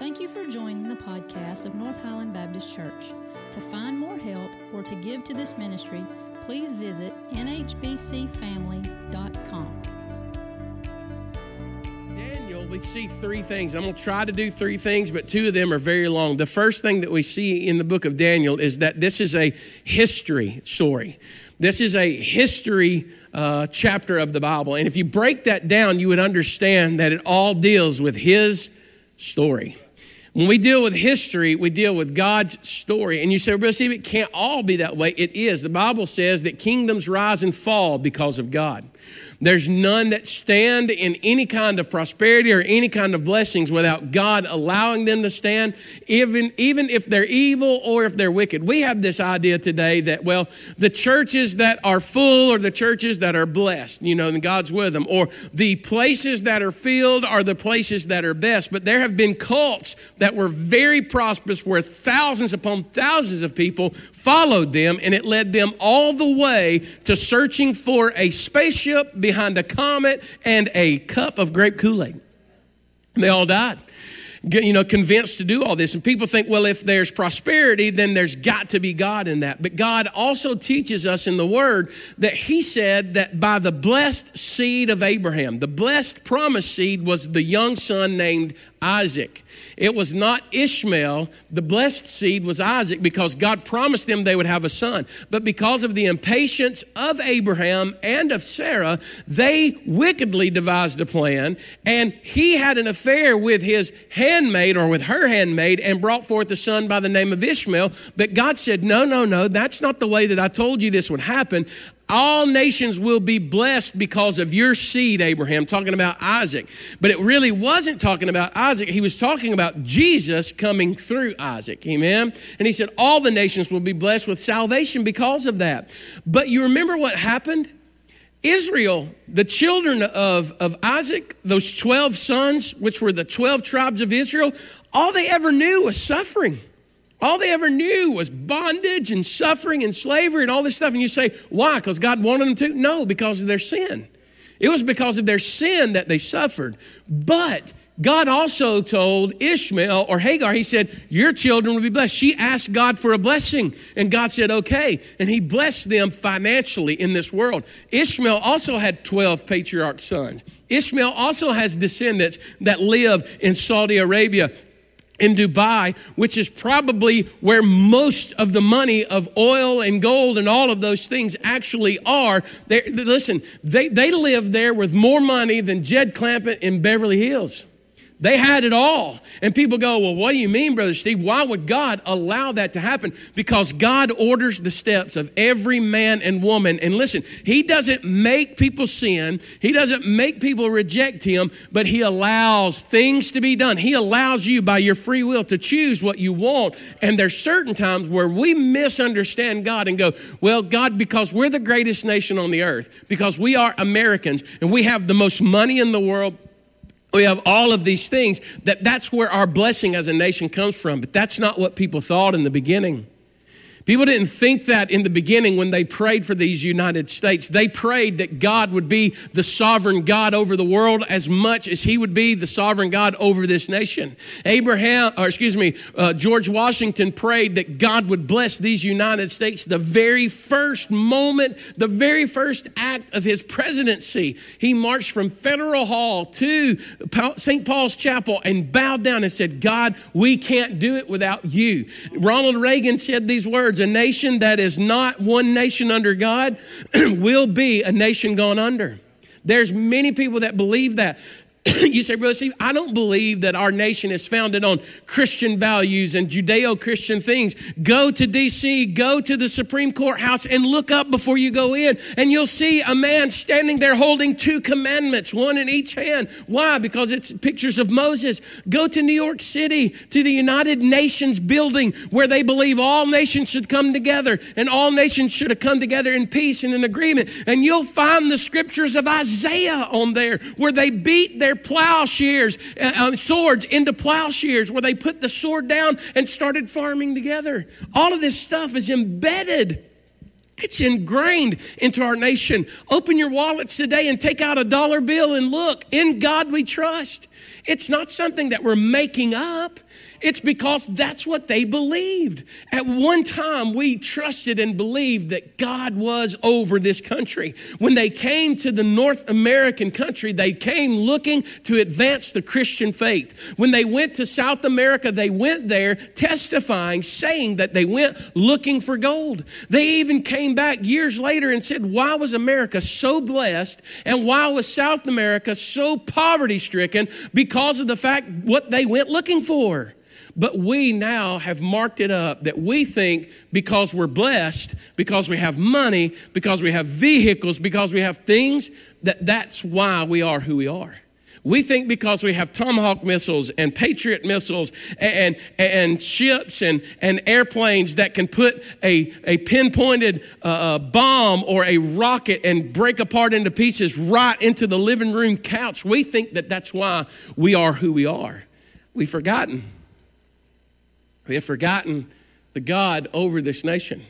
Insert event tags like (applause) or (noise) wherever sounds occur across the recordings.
Thank you for joining the podcast of North Highland Baptist Church. To find more help or to give to this ministry, please visit nhbcfamily.com. Daniel, we see three things. I'm going to try to do three things, but two of them are very long. The first thing that we see in the book of Daniel is that this is a history story. This is a history uh, chapter of the Bible. And if you break that down, you would understand that it all deals with his story. When we deal with history, we deal with God's story. And you say, well, see, it can't all be that way. It is. The Bible says that kingdoms rise and fall because of God. There's none that stand in any kind of prosperity or any kind of blessings without God allowing them to stand, even, even if they're evil or if they're wicked. We have this idea today that, well, the churches that are full are the churches that are blessed, you know, and God's with them, or the places that are filled are the places that are best. But there have been cults that were very prosperous where thousands upon thousands of people followed them, and it led them all the way to searching for a spaceship behind a comet and a cup of grape Kool Aid. They all died. You know, convinced to do all this. And people think, well, if there's prosperity, then there's got to be God in that. But God also teaches us in the Word that He said that by the blessed seed of Abraham, the blessed promised seed was the young son named Isaac. It was not Ishmael. The blessed seed was Isaac because God promised them they would have a son. But because of the impatience of Abraham and of Sarah, they wickedly devised a plan, and he had an affair with his handmaid or with her handmaid and brought forth a son by the name of Ishmael. But God said, No, no, no, that's not the way that I told you this would happen. All nations will be blessed because of your seed, Abraham, talking about Isaac. But it really wasn't talking about Isaac. He was talking about Jesus coming through Isaac. Amen. And he said, All the nations will be blessed with salvation because of that. But you remember what happened? Israel, the children of, of Isaac, those 12 sons, which were the 12 tribes of Israel, all they ever knew was suffering. All they ever knew was bondage and suffering and slavery and all this stuff. And you say, why? Because God wanted them to? No, because of their sin. It was because of their sin that they suffered. But God also told Ishmael or Hagar, He said, Your children will be blessed. She asked God for a blessing, and God said, Okay. And He blessed them financially in this world. Ishmael also had 12 patriarch sons. Ishmael also has descendants that live in Saudi Arabia in Dubai, which is probably where most of the money of oil and gold and all of those things actually are. They, listen, they, they live there with more money than Jed Clampett in Beverly Hills. They had it all. And people go, Well, what do you mean, Brother Steve? Why would God allow that to happen? Because God orders the steps of every man and woman. And listen, He doesn't make people sin, He doesn't make people reject Him, but He allows things to be done. He allows you by your free will to choose what you want. And there's certain times where we misunderstand God and go, Well, God, because we're the greatest nation on the earth, because we are Americans and we have the most money in the world we have all of these things that that's where our blessing as a nation comes from but that's not what people thought in the beginning People didn't think that in the beginning when they prayed for these United States. They prayed that God would be the sovereign God over the world as much as he would be the sovereign God over this nation. Abraham, or excuse me, uh, George Washington prayed that God would bless these United States the very first moment, the very first act of his presidency. He marched from Federal Hall to St. Paul's Chapel and bowed down and said, God, we can't do it without you. Ronald Reagan said these words words, a nation that is not one nation under God (clears throat) will be a nation gone under. There's many people that believe that. (coughs) you say, Brother Steve, I don't believe that our nation is founded on Christian values and Judeo Christian things. Go to D.C., go to the Supreme Court House, and look up before you go in, and you'll see a man standing there holding two commandments, one in each hand. Why? Because it's pictures of Moses. Go to New York City, to the United Nations building, where they believe all nations should come together, and all nations should have come together in peace and in agreement. And you'll find the scriptures of Isaiah on there, where they beat their their plowshares, uh, uh, swords into plowshares, where they put the sword down and started farming together. All of this stuff is embedded. It's ingrained into our nation. Open your wallets today and take out a dollar bill and look. In God we trust. It's not something that we're making up. It's because that's what they believed. At one time, we trusted and believed that God was over this country. When they came to the North American country, they came looking to advance the Christian faith. When they went to South America, they went there testifying, saying that they went looking for gold. They even came back years later and said, Why was America so blessed and why was South America so poverty stricken? Because of the fact what they went looking for. But we now have marked it up that we think because we're blessed, because we have money, because we have vehicles, because we have things, that that's why we are who we are. We think because we have Tomahawk missiles and Patriot missiles and, and, ships and, and airplanes that can put a, a pinpointed uh, uh, bomb or a rocket and break apart into pieces right into the living room couch, we think that that's why we are who we are. We've forgotten we have forgotten the God over this nation.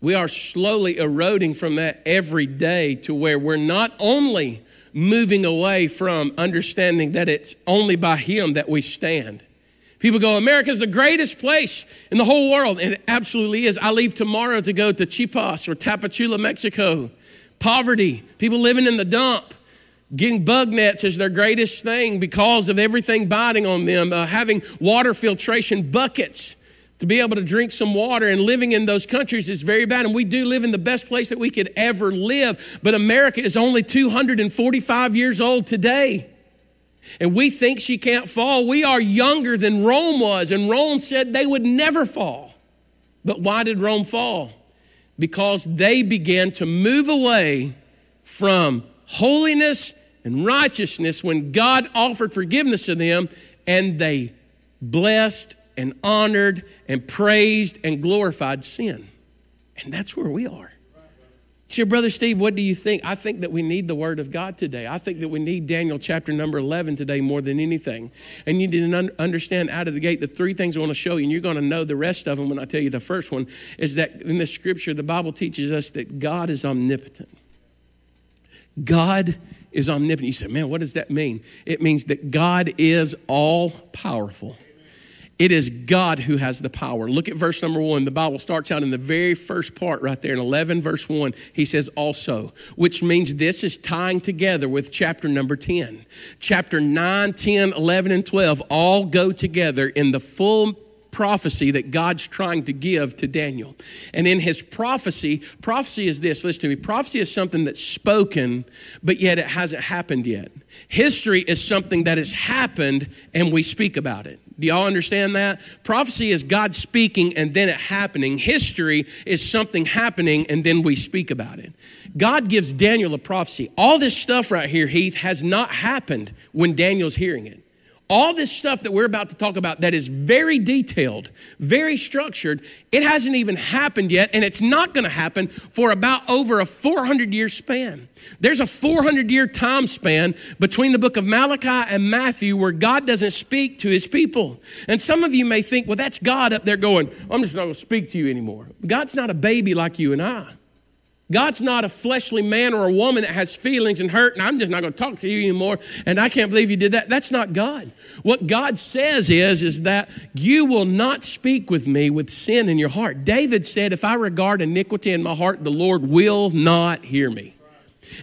We are slowly eroding from that every day to where we're not only moving away from understanding that it's only by Him that we stand. People go, America's the greatest place in the whole world, and it absolutely is. I leave tomorrow to go to Chiapas or Tapachula, Mexico. Poverty, people living in the dump, Getting bug nets is their greatest thing because of everything biting on them. Uh, having water filtration buckets to be able to drink some water and living in those countries is very bad. And we do live in the best place that we could ever live. But America is only 245 years old today. And we think she can't fall. We are younger than Rome was, and Rome said they would never fall. But why did Rome fall? Because they began to move away from holiness and righteousness when God offered forgiveness to them and they blessed and honored and praised and glorified sin. And that's where we are. So, Brother Steve, what do you think? I think that we need the Word of God today. I think that we need Daniel chapter number 11 today more than anything. And you need to understand out of the gate the three things I want to show you, and you're going to know the rest of them when I tell you the first one, is that in the scripture, the Bible teaches us that God is omnipotent. God is omnipotent. You say, man, what does that mean? It means that God is all powerful. It is God who has the power. Look at verse number one. The Bible starts out in the very first part right there in 11, verse 1. He says, also, which means this is tying together with chapter number 10. Chapter 9, 10, 11, and 12 all go together in the full prophecy that God's trying to give to Daniel. And in his prophecy, prophecy is this listen to me prophecy is something that's spoken, but yet it hasn't happened yet. History is something that has happened and we speak about it. Do y'all understand that? Prophecy is God speaking and then it happening. History is something happening and then we speak about it. God gives Daniel a prophecy. All this stuff right here, Heath, has not happened when Daniel's hearing it. All this stuff that we're about to talk about that is very detailed, very structured, it hasn't even happened yet, and it's not going to happen for about over a 400 year span. There's a 400 year time span between the book of Malachi and Matthew where God doesn't speak to his people. And some of you may think, well, that's God up there going, I'm just not going to speak to you anymore. God's not a baby like you and I. God's not a fleshly man or a woman that has feelings and hurt, and I'm just not going to talk to you anymore, and I can't believe you did that. That's not God. What God says is, is that you will not speak with me with sin in your heart. David said, If I regard iniquity in my heart, the Lord will not hear me.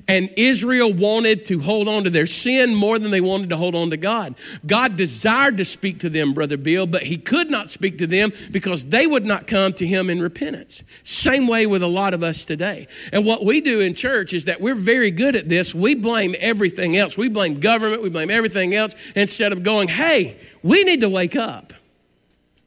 And Israel wanted to hold on to their sin more than they wanted to hold on to God. God desired to speak to them, Brother Bill, but He could not speak to them because they would not come to Him in repentance. Same way with a lot of us today. And what we do in church is that we're very good at this. We blame everything else. We blame government, we blame everything else instead of going, hey, we need to wake up.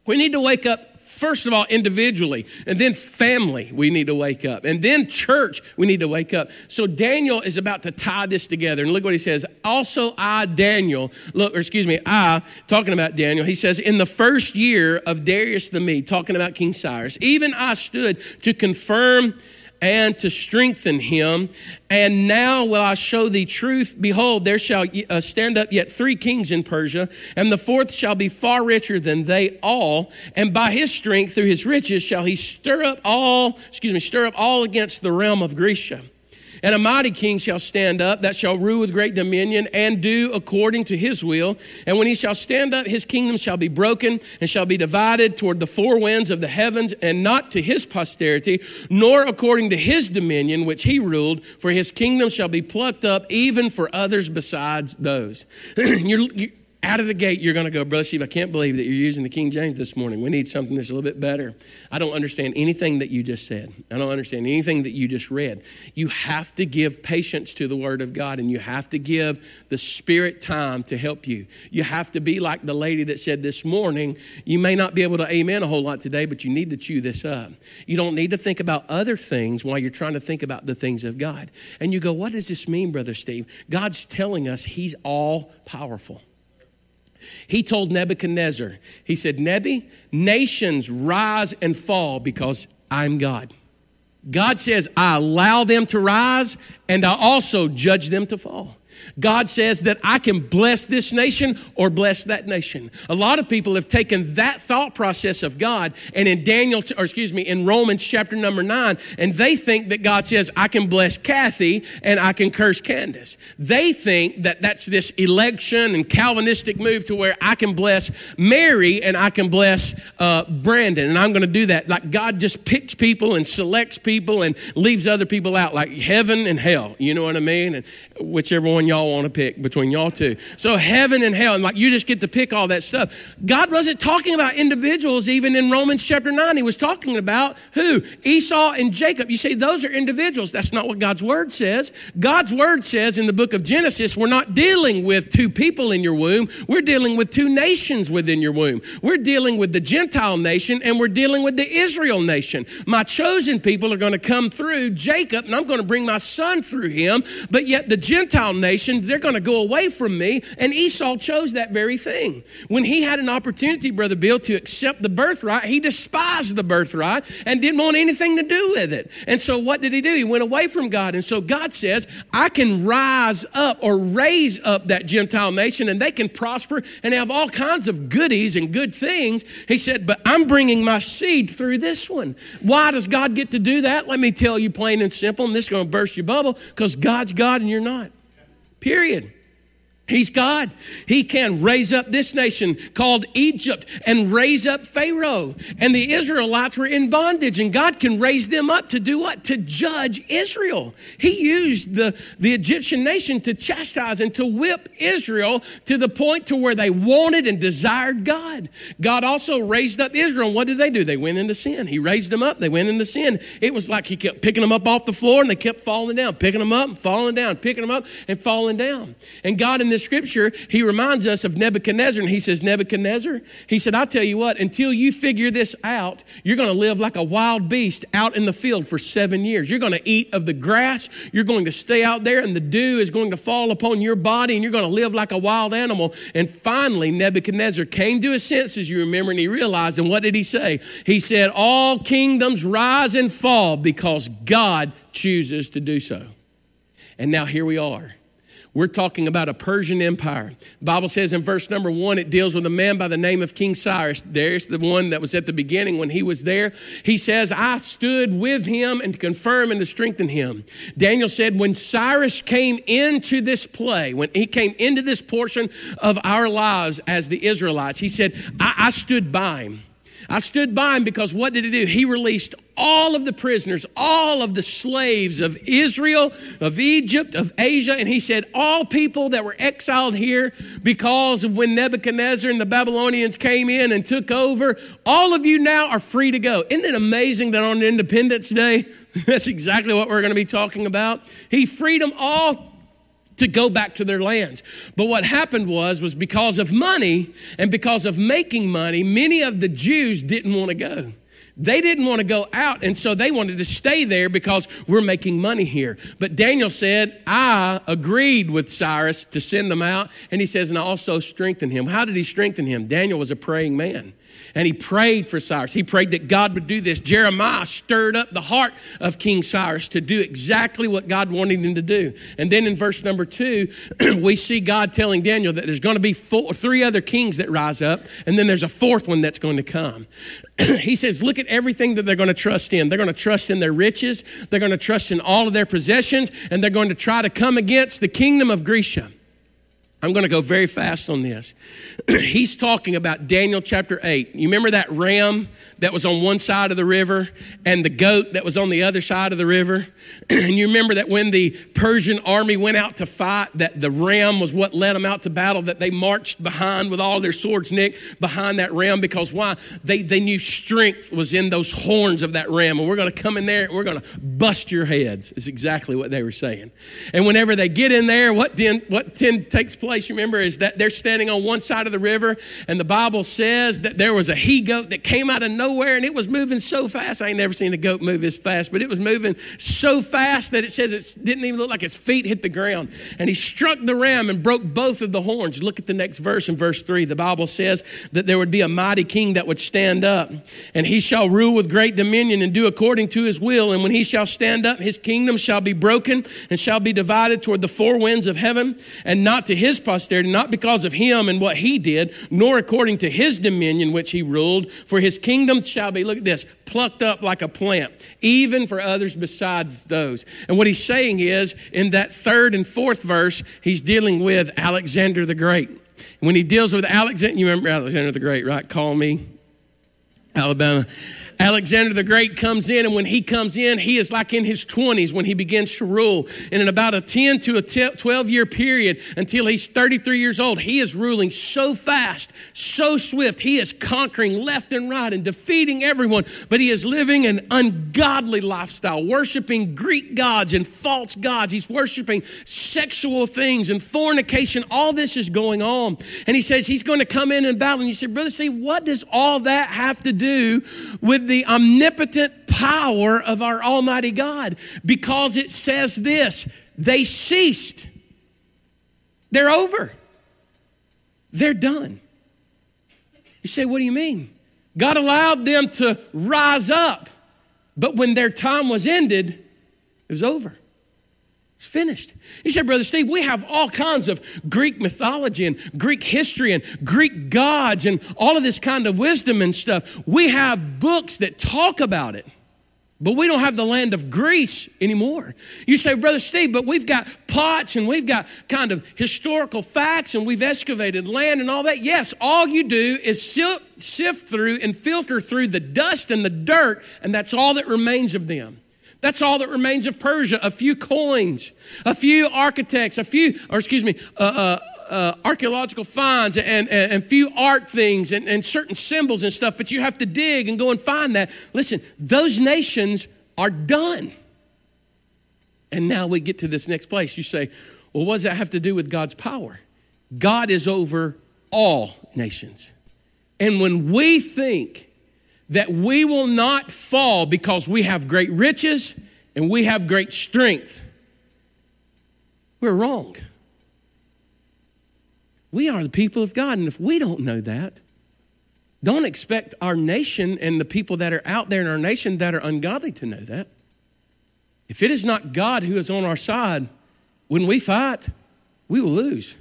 We need to wake up First of all, individually, and then family, we need to wake up. And then church, we need to wake up. So Daniel is about to tie this together. And look what he says. Also, I, Daniel, look, or excuse me, I, talking about Daniel, he says, in the first year of Darius the Mede, talking about King Cyrus, even I stood to confirm and to strengthen him. And now will I show thee truth. Behold, there shall uh, stand up yet three kings in Persia, and the fourth shall be far richer than they all. And by his strength, through his riches, shall he stir up all, excuse me, stir up all against the realm of Grecia. And a mighty king shall stand up that shall rule with great dominion and do according to his will. And when he shall stand up, his kingdom shall be broken and shall be divided toward the four winds of the heavens and not to his posterity, nor according to his dominion which he ruled, for his kingdom shall be plucked up even for others besides those. (clears throat) you're, you out of the gate, you're going to go, Brother Steve, I can't believe that you're using the King James this morning. We need something that's a little bit better. I don't understand anything that you just said. I don't understand anything that you just read. You have to give patience to the Word of God, and you have to give the Spirit time to help you. You have to be like the lady that said this morning, you may not be able to amen a whole lot today, but you need to chew this up. You don't need to think about other things while you're trying to think about the things of God. And you go, What does this mean, Brother Steve? God's telling us He's all powerful. He told Nebuchadnezzar, he said, Nebi, nations rise and fall because I'm God. God says, I allow them to rise and I also judge them to fall. God says that I can bless this nation or bless that nation. A lot of people have taken that thought process of God and in Daniel, or excuse me, in Romans chapter number nine, and they think that God says, I can bless Kathy and I can curse Candace. They think that that's this election and Calvinistic move to where I can bless Mary and I can bless uh, Brandon, and I'm going to do that. Like God just picks people and selects people and leaves other people out, like heaven and hell. You know what I mean? And whichever one y'all want to pick between y'all two. So heaven and hell, and like you just get to pick all that stuff. God wasn't talking about individuals even in Romans chapter 9. He was talking about who? Esau and Jacob. You see, those are individuals. That's not what God's word says. God's word says in the book of Genesis, we're not dealing with two people in your womb. We're dealing with two nations within your womb. We're dealing with the Gentile nation and we're dealing with the Israel nation. My chosen people are going to come through Jacob and I'm going to bring my son through him. But yet the Gentile nation, they're going to go away from me. And Esau chose that very thing. When he had an opportunity, Brother Bill, to accept the birthright, he despised the birthright and didn't want anything to do with it. And so what did he do? He went away from God. And so God says, I can rise up or raise up that Gentile nation and they can prosper and have all kinds of goodies and good things. He said, but I'm bringing my seed through this one. Why does God get to do that? Let me tell you plain and simple, and this is going to burst your bubble because God's God and you're not. Period. He's God. He can raise up this nation called Egypt and raise up Pharaoh. And the Israelites were in bondage, and God can raise them up to do what? To judge Israel. He used the, the Egyptian nation to chastise and to whip Israel to the point to where they wanted and desired God. God also raised up Israel. What did they do? They went into sin. He raised them up. They went into sin. It was like He kept picking them up off the floor and they kept falling down, picking them up falling down, picking them up and falling down. And God in this scripture, he reminds us of Nebuchadnezzar, and he says, Nebuchadnezzar, he said, I'll tell you what, until you figure this out, you're going to live like a wild beast out in the field for seven years. You're going to eat of the grass. You're going to stay out there, and the dew is going to fall upon your body, and you're going to live like a wild animal. And finally, Nebuchadnezzar came to his senses, you remember, and he realized, and what did he say? He said, All kingdoms rise and fall because God chooses to do so. And now here we are. We're talking about a Persian Empire. Bible says in verse number one, it deals with a man by the name of King Cyrus. There's the one that was at the beginning when he was there. He says, I stood with him and to confirm and to strengthen him. Daniel said, when Cyrus came into this play, when he came into this portion of our lives as the Israelites, he said, I, I stood by him. I stood by him because what did he do? He released all of the prisoners, all of the slaves of Israel, of Egypt, of Asia, and he said, All people that were exiled here because of when Nebuchadnezzar and the Babylonians came in and took over, all of you now are free to go. Isn't it amazing that on Independence Day, (laughs) that's exactly what we're going to be talking about? He freed them all to go back to their lands. But what happened was was because of money and because of making money, many of the Jews didn't want to go. They didn't want to go out, and so they wanted to stay there because we're making money here. But Daniel said, I agreed with Cyrus to send them out, and he says, and I also strengthened him. How did he strengthen him? Daniel was a praying man. And he prayed for Cyrus. He prayed that God would do this. Jeremiah stirred up the heart of King Cyrus to do exactly what God wanted him to do. And then in verse number two, (clears throat) we see God telling Daniel that there's going to be four, three other kings that rise up, and then there's a fourth one that's going to come. (clears throat) he says, Look at everything that they're going to trust in. They're going to trust in their riches, they're going to trust in all of their possessions, and they're going to try to come against the kingdom of Grecia. I'm going to go very fast on this. (clears throat) He's talking about Daniel chapter 8. You remember that ram that was on one side of the river and the goat that was on the other side of the river? (clears throat) and you remember that when the Persian army went out to fight, that the ram was what led them out to battle, that they marched behind with all their swords, Nick, behind that ram because why? They, they knew strength was in those horns of that ram. And we're going to come in there and we're going to bust your heads, is exactly what they were saying. And whenever they get in there, what then, what then takes place? Place, remember, is that they're standing on one side of the river, and the Bible says that there was a he goat that came out of nowhere, and it was moving so fast. I ain't never seen a goat move this fast, but it was moving so fast that it says it didn't even look like its feet hit the ground. And he struck the ram and broke both of the horns. Look at the next verse in verse 3. The Bible says that there would be a mighty king that would stand up, and he shall rule with great dominion and do according to his will. And when he shall stand up, his kingdom shall be broken and shall be divided toward the four winds of heaven, and not to his his posterity, not because of him and what he did, nor according to his dominion which he ruled, for his kingdom shall be, look at this, plucked up like a plant, even for others besides those. And what he's saying is, in that third and fourth verse, he's dealing with Alexander the Great. When he deals with Alexander, you remember Alexander the Great, right? Call me Alabama. Alexander the Great comes in, and when he comes in, he is like in his 20s when he begins to rule. And in about a 10 to a 12 year period until he's 33 years old, he is ruling so fast, so swift. He is conquering left and right and defeating everyone, but he is living an ungodly lifestyle, worshiping Greek gods and false gods. He's worshiping sexual things and fornication. All this is going on. And he says he's going to come in and battle. And you say, Brother, see, what does all that have to do with the omnipotent power of our Almighty God because it says this they ceased. They're over. They're done. You say, what do you mean? God allowed them to rise up, but when their time was ended, it was over. It's finished. You said, Brother Steve, we have all kinds of Greek mythology and Greek history and Greek gods and all of this kind of wisdom and stuff. We have books that talk about it, but we don't have the land of Greece anymore. You say, Brother Steve, but we've got pots and we've got kind of historical facts and we've excavated land and all that. Yes, all you do is sift, sift through and filter through the dust and the dirt, and that's all that remains of them. That's all that remains of Persia a few coins, a few architects, a few, or excuse me, uh, uh, uh, archaeological finds and, and, and, few art things and, and certain symbols and stuff, but you have to dig and go and find that. Listen, those nations are done. And now we get to this next place. You say, well, what does that have to do with God's power? God is over all nations. And when we think that we will not fall because we have great riches and we have great strength. We're wrong. We are the people of God, and if we don't know that, don't expect our nation and the people that are out there in our nation that are ungodly to know that. If it is not God who is on our side, when we fight, we will lose.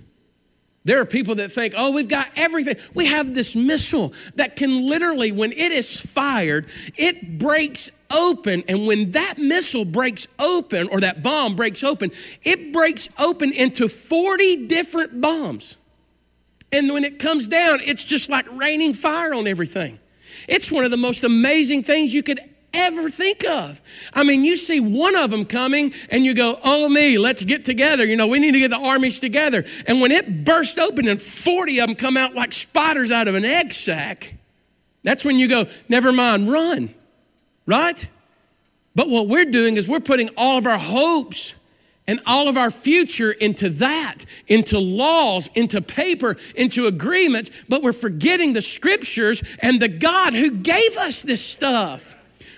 There are people that think, oh, we've got everything. We have this missile that can literally, when it is fired, it breaks open. And when that missile breaks open, or that bomb breaks open, it breaks open into 40 different bombs. And when it comes down, it's just like raining fire on everything. It's one of the most amazing things you could ever think of. I mean, you see one of them coming and you go, oh me, let's get together. You know, we need to get the armies together. And when it burst open and 40 of them come out like spiders out of an egg sack, that's when you go, never mind, run. Right? But what we're doing is we're putting all of our hopes and all of our future into that, into laws, into paper, into agreements, but we're forgetting the scriptures and the God who gave us this stuff.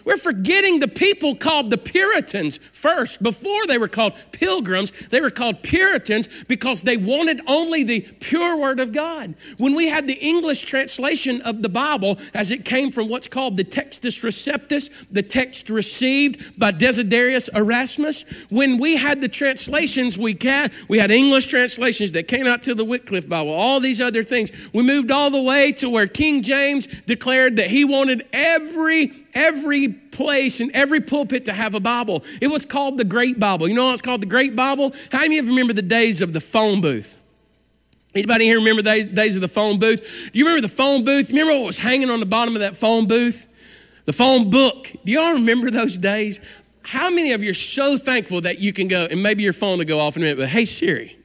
We're forgetting the people called the Puritans first. Before they were called pilgrims, they were called Puritans because they wanted only the pure word of God. When we had the English translation of the Bible, as it came from what's called the Textus Receptus, the text received by Desiderius Erasmus, when we had the translations we had, we had English translations that came out to the Wycliffe Bible, all these other things. We moved all the way to where King James declared that he wanted every every place and every pulpit to have a Bible. It was called the Great Bible. You know it's called the Great Bible? How many of you remember the days of the phone booth? Anybody here remember the days of the phone booth? Do you remember the phone booth? Remember what was hanging on the bottom of that phone booth? The phone book. Do y'all remember those days? How many of you are so thankful that you can go, and maybe your phone will go off in a minute, but hey Siri,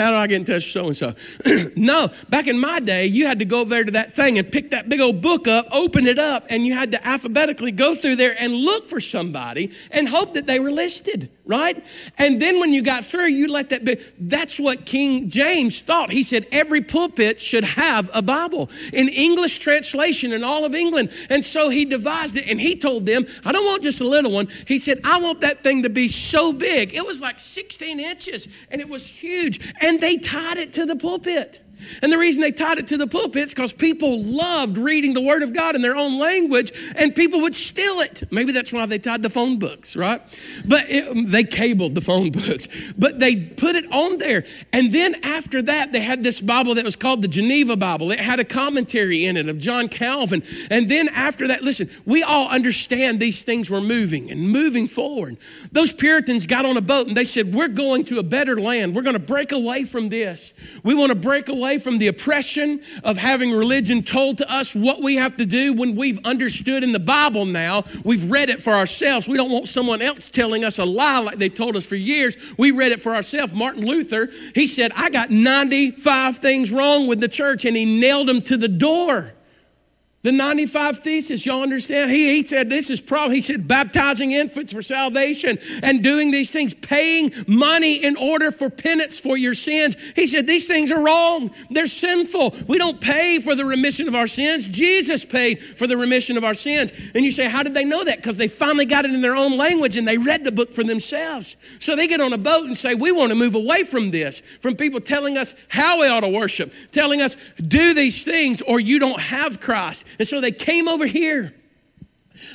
how do I get in touch with so and so? No, back in my day, you had to go over there to that thing and pick that big old book up, open it up, and you had to alphabetically go through there and look for somebody and hope that they were listed, right? And then when you got through, you let that be. That's what King James thought. He said every pulpit should have a Bible in English translation in all of England. And so he devised it and he told them, I don't want just a little one. He said, I want that thing to be so big. It was like 16 inches and it was huge. And and they tied it to the pulpit. And the reason they tied it to the pulpit is because people loved reading the Word of God in their own language, and people would steal it. Maybe that's why they tied the phone books, right? But it, um, they cabled the phone (laughs) books, but they put it on there. And then after that, they had this Bible that was called the Geneva Bible. It had a commentary in it of John Calvin. And then after that, listen, we all understand these things were moving and moving forward. Those Puritans got on a boat and they said, We're going to a better land. We're going to break away from this. We want to break away away from the oppression of having religion told to us what we have to do when we've understood in the Bible now. We've read it for ourselves. We don't want someone else telling us a lie like they told us for years. We read it for ourselves. Martin Luther, he said, I got 95 things wrong with the church, and he nailed them to the door. The 95 thesis, y'all understand? He, he said this is probably, he said, baptizing infants for salvation and doing these things, paying money in order for penance for your sins. He said, these things are wrong. They're sinful. We don't pay for the remission of our sins. Jesus paid for the remission of our sins. And you say, how did they know that? Because they finally got it in their own language and they read the book for themselves. So they get on a boat and say, we want to move away from this, from people telling us how we ought to worship, telling us, do these things or you don't have Christ. And so they came over here.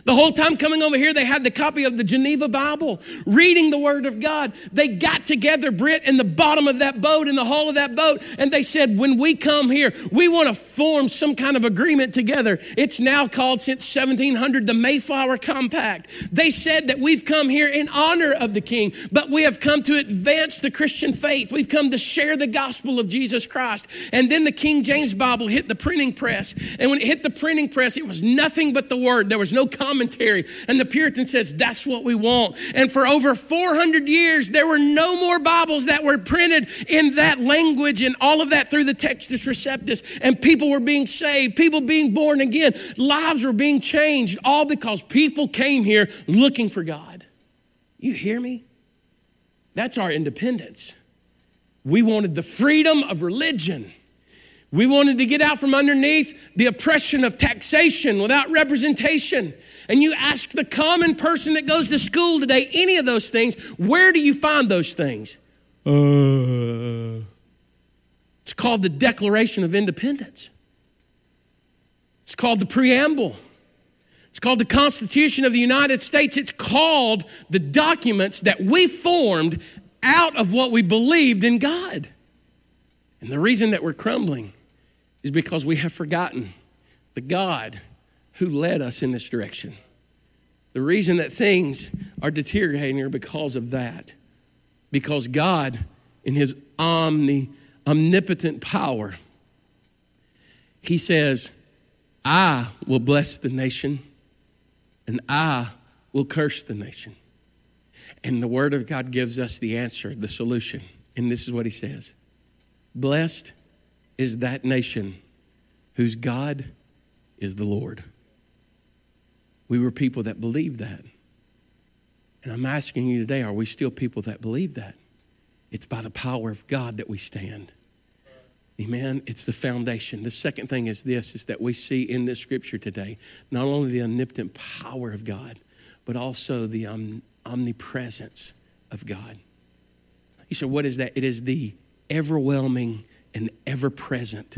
The whole time coming over here, they had the copy of the Geneva Bible, reading the Word of God. They got together, Brit, in the bottom of that boat, in the hull of that boat, and they said, When we come here, we want to form some kind of agreement together. It's now called, since 1700, the Mayflower Compact. They said that we've come here in honor of the King, but we have come to advance the Christian faith. We've come to share the gospel of Jesus Christ. And then the King James Bible hit the printing press. And when it hit the printing press, it was nothing but the Word. There was no commentary. And the Puritan says, that's what we want. And for over 400 years, there were no more Bibles that were printed in that language and all of that through the Textus Receptus. And people were being saved, people being born again, lives were being changed, all because people came here looking for God. You hear me? That's our independence. We wanted the freedom of religion. We wanted to get out from underneath the oppression of taxation without representation. And you ask the common person that goes to school today any of those things, where do you find those things? Uh, it's called the Declaration of Independence. It's called the preamble. It's called the Constitution of the United States. It's called the documents that we formed out of what we believed in God. And the reason that we're crumbling is because we have forgotten the God who led us in this direction. The reason that things are deteriorating are because of that. Because God, in His omni, omnipotent power, He says, I will bless the nation and I will curse the nation. And the Word of God gives us the answer, the solution. And this is what He says Blessed is that nation whose God is the Lord. We were people that believed that. And I'm asking you today are we still people that believe that? It's by the power of God that we stand. Amen. It's the foundation. The second thing is this is that we see in this scripture today not only the omnipotent power of God, but also the om- omnipresence of God. You said, what is that? It is the overwhelming and ever present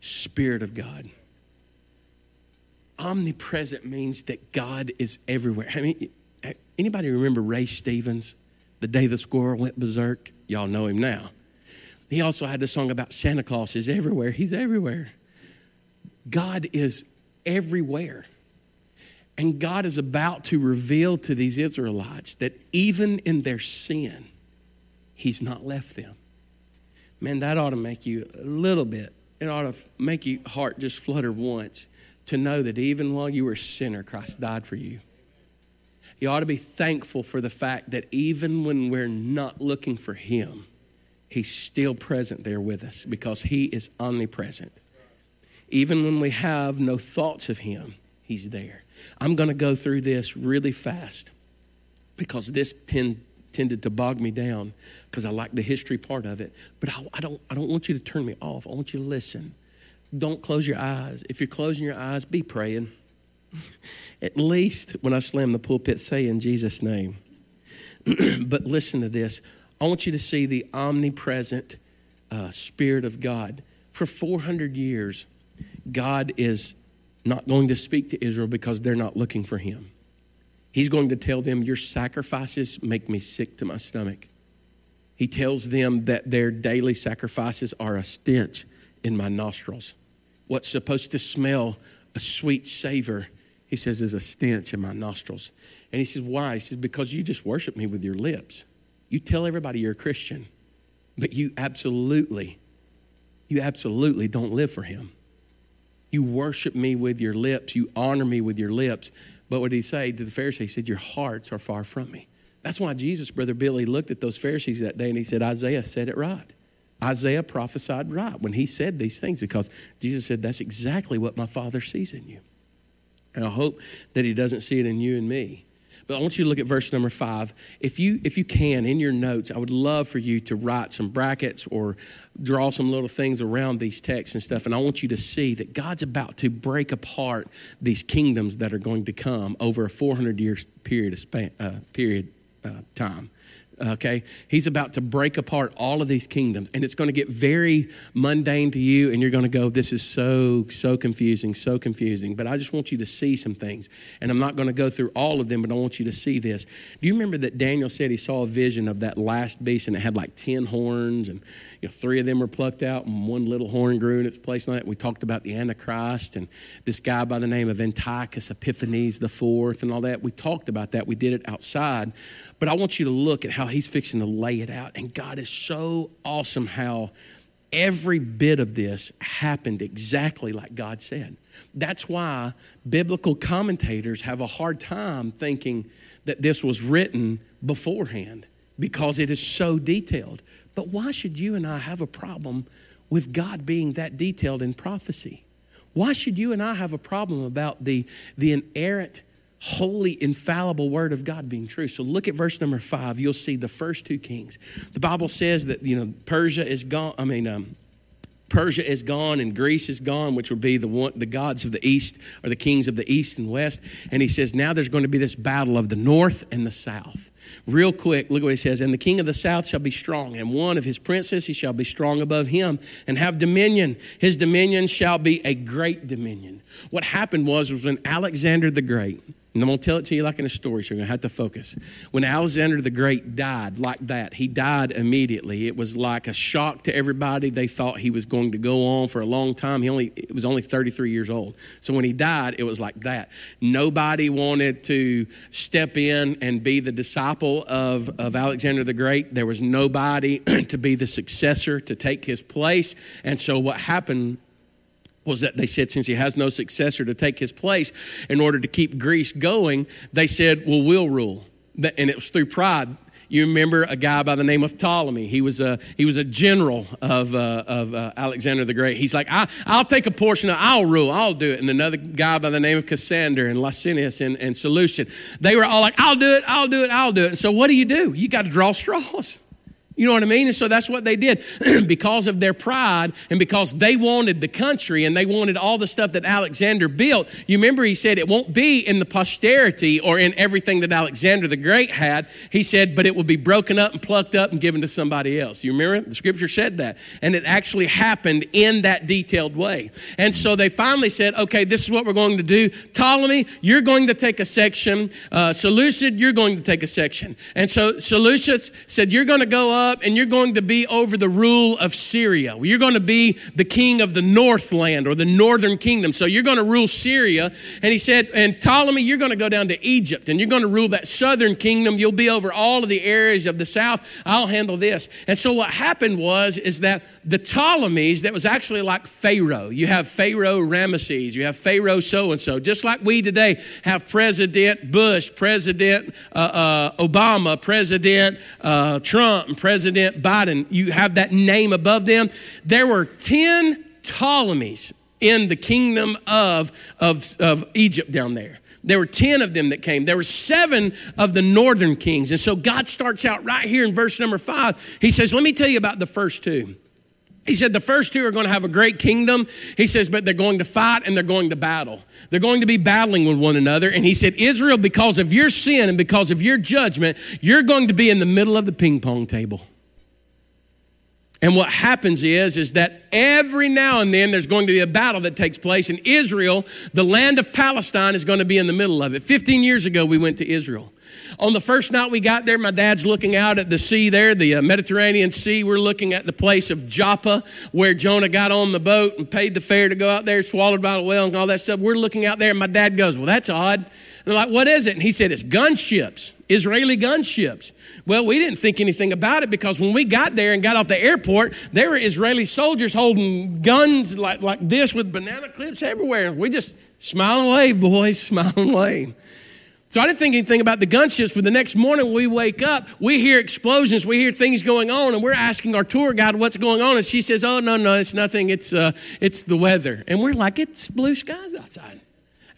Spirit of God. Omnipresent means that God is everywhere. I mean, anybody remember Ray Stevens, the day the squirrel went berserk? Y'all know him now. He also had a song about Santa Claus is everywhere. He's everywhere. God is everywhere. And God is about to reveal to these Israelites that even in their sin, He's not left them. Man, that ought to make you a little bit, it ought to make your heart just flutter once to know that even while you were a sinner, Christ died for you. You ought to be thankful for the fact that even when we're not looking for Him, He's still present there with us because He is omnipresent. Even when we have no thoughts of Him, He's there. I'm going to go through this really fast because this tend, tended to bog me down because I like the history part of it. But I, I, don't, I don't want you to turn me off. I want you to listen. Don't close your eyes. If you're closing your eyes, be praying. (laughs) At least when I slam the pulpit, say in Jesus' name. (clears throat) but listen to this. I want you to see the omnipresent uh, Spirit of God. For 400 years, God is not going to speak to Israel because they're not looking for Him. He's going to tell them, Your sacrifices make me sick to my stomach. He tells them that their daily sacrifices are a stench in my nostrils. What's supposed to smell a sweet savor, he says, is a stench in my nostrils. And he says, Why? He says, Because you just worship me with your lips. You tell everybody you're a Christian, but you absolutely, you absolutely don't live for him. You worship me with your lips, you honor me with your lips. But what did he say to the Pharisees? He said, Your hearts are far from me. That's why Jesus, Brother Billy, looked at those Pharisees that day and he said, Isaiah said it right. Isaiah prophesied right when he said these things because Jesus said, That's exactly what my Father sees in you. And I hope that he doesn't see it in you and me. But I want you to look at verse number five. If you, if you can, in your notes, I would love for you to write some brackets or draw some little things around these texts and stuff. And I want you to see that God's about to break apart these kingdoms that are going to come over a 400 year period of span, uh, period uh, time okay? He's about to break apart all of these kingdoms, and it's going to get very mundane to you, and you're going to go, This is so, so confusing, so confusing. But I just want you to see some things, and I'm not going to go through all of them, but I want you to see this. Do you remember that Daniel said he saw a vision of that last beast, and it had like 10 horns, and you know, three of them were plucked out, and one little horn grew in its place? And we talked about the Antichrist, and this guy by the name of Antiochus Epiphanes the fourth, and all that. We talked about that. We did it outside. But I want you to look at how he's fixing to lay it out. And God is so awesome how every bit of this happened exactly like God said. That's why biblical commentators have a hard time thinking that this was written beforehand because it is so detailed. But why should you and I have a problem with God being that detailed in prophecy? Why should you and I have a problem about the, the inerrant holy, infallible word of God being true. So look at verse number five. You'll see the first two kings. The Bible says that, you know, Persia is gone. I mean, um, Persia is gone and Greece is gone, which would be the one, the gods of the east or the kings of the east and west. And he says now there's going to be this battle of the north and the south. Real quick, look what he says. And the king of the south shall be strong, and one of his princes he shall be strong above him, and have dominion. His dominion shall be a great dominion. What happened was was when Alexander the Great and I'm going to tell it to you like in a story, so you're going to have to focus. When Alexander the Great died like that, he died immediately. It was like a shock to everybody. They thought he was going to go on for a long time. He only it was only 33 years old. So when he died, it was like that. Nobody wanted to step in and be the disciple of, of Alexander the Great. There was nobody (clears throat) to be the successor to take his place. And so what happened was that they said since he has no successor to take his place in order to keep Greece going, they said, well, we'll rule. And it was through pride. You remember a guy by the name of Ptolemy. He was a, he was a general of, uh, of uh, Alexander the Great. He's like, I, will take a portion of, I'll rule, I'll do it. And another guy by the name of Cassander and Licinius and, and Seleucid, they were all like, I'll do it, I'll do it, I'll do it. And so what do you do? You got to draw straws. You know what I mean? And so that's what they did (clears throat) because of their pride and because they wanted the country and they wanted all the stuff that Alexander built. You remember he said it won't be in the posterity or in everything that Alexander the Great had. He said, but it will be broken up and plucked up and given to somebody else. You remember? The scripture said that. And it actually happened in that detailed way. And so they finally said, okay, this is what we're going to do. Ptolemy, you're going to take a section. Uh, Seleucid, you're going to take a section. And so Seleucid said, you're going to go up up and you're going to be over the rule of Syria. You're going to be the king of the Northland or the northern kingdom. So you're going to rule Syria. And he said, and Ptolemy, you're going to go down to Egypt and you're going to rule that southern kingdom. You'll be over all of the areas of the south. I'll handle this. And so what happened was, is that the Ptolemies, that was actually like Pharaoh. You have Pharaoh Ramesses, you have Pharaoh so and so, just like we today have President Bush, President uh, uh, Obama, President uh, Trump, and President President Biden, you have that name above them. There were 10 Ptolemies in the kingdom of, of, of Egypt down there. There were 10 of them that came. There were seven of the northern kings. And so God starts out right here in verse number five. He says, Let me tell you about the first two. He said the first two are going to have a great kingdom. He says, but they're going to fight and they're going to battle. They're going to be battling with one another. And he said, Israel, because of your sin and because of your judgment, you're going to be in the middle of the ping pong table. And what happens is, is that every now and then there's going to be a battle that takes place, and Israel, the land of Palestine, is going to be in the middle of it. 15 years ago, we went to Israel. On the first night we got there, my dad's looking out at the sea there, the uh, Mediterranean Sea. We're looking at the place of Joppa, where Jonah got on the boat and paid the fare to go out there, swallowed by the whale, and all that stuff. We're looking out there, and my dad goes, Well, that's odd. And I'm like, What is it? And he said, It's gunships, Israeli gunships. Well, we didn't think anything about it because when we got there and got off the airport, there were Israeli soldiers holding guns like, like this with banana clips everywhere. We just smile and wave, boys, (laughs) smile and wave. So I didn't think anything about the gunships, but the next morning we wake up, we hear explosions, we hear things going on, and we're asking our tour guide what's going on, and she says, "Oh no, no, it's nothing. It's uh, it's the weather." And we're like, "It's blue skies outside."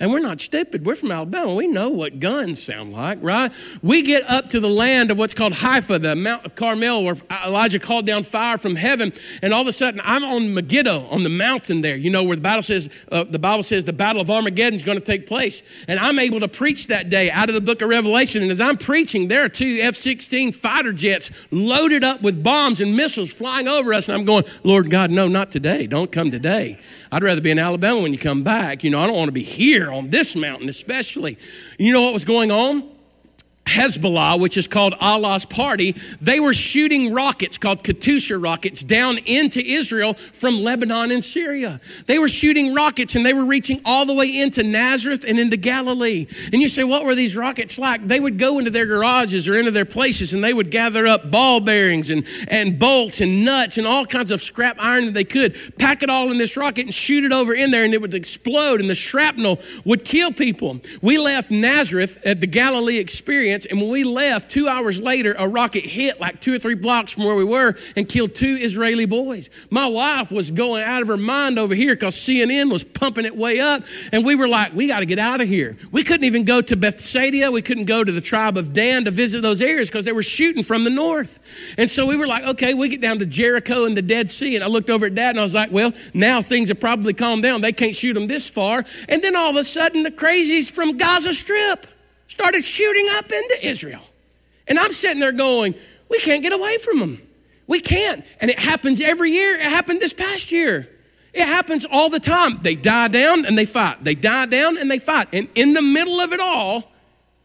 And we're not stupid. We're from Alabama. We know what guns sound like, right? We get up to the land of what's called Haifa, the Mount Carmel, where Elijah called down fire from heaven. And all of a sudden, I'm on Megiddo, on the mountain there, you know, where the Bible says, uh, the Bible says the battle of Armageddon is going to take place. And I'm able to preach that day out of the book of Revelation. And as I'm preaching, there are two F 16 fighter jets loaded up with bombs and missiles flying over us. And I'm going, Lord God, no, not today. Don't come today. I'd rather be in Alabama when you come back. You know, I don't want to be here on this mountain, especially. You know what was going on? Hezbollah, which is called Allah's party, they were shooting rockets called Katyusha rockets down into Israel from Lebanon and Syria. They were shooting rockets and they were reaching all the way into Nazareth and into Galilee. And you say, what were these rockets like? They would go into their garages or into their places and they would gather up ball bearings and, and bolts and nuts and all kinds of scrap iron that they could, pack it all in this rocket and shoot it over in there and it would explode and the shrapnel would kill people. We left Nazareth at the Galilee experience and when we left, two hours later, a rocket hit like two or three blocks from where we were and killed two Israeli boys. My wife was going out of her mind over here because CNN was pumping it way up. And we were like, we got to get out of here. We couldn't even go to Bethsaida. We couldn't go to the tribe of Dan to visit those areas because they were shooting from the north. And so we were like, okay, we get down to Jericho and the Dead Sea. And I looked over at dad and I was like, well, now things have probably calmed down. They can't shoot them this far. And then all of a sudden, the crazies from Gaza Strip started shooting up into Israel. And I'm sitting there going, we can't get away from them. We can't. And it happens every year. It happened this past year. It happens all the time. They die down and they fight. They die down and they fight. And in the middle of it all,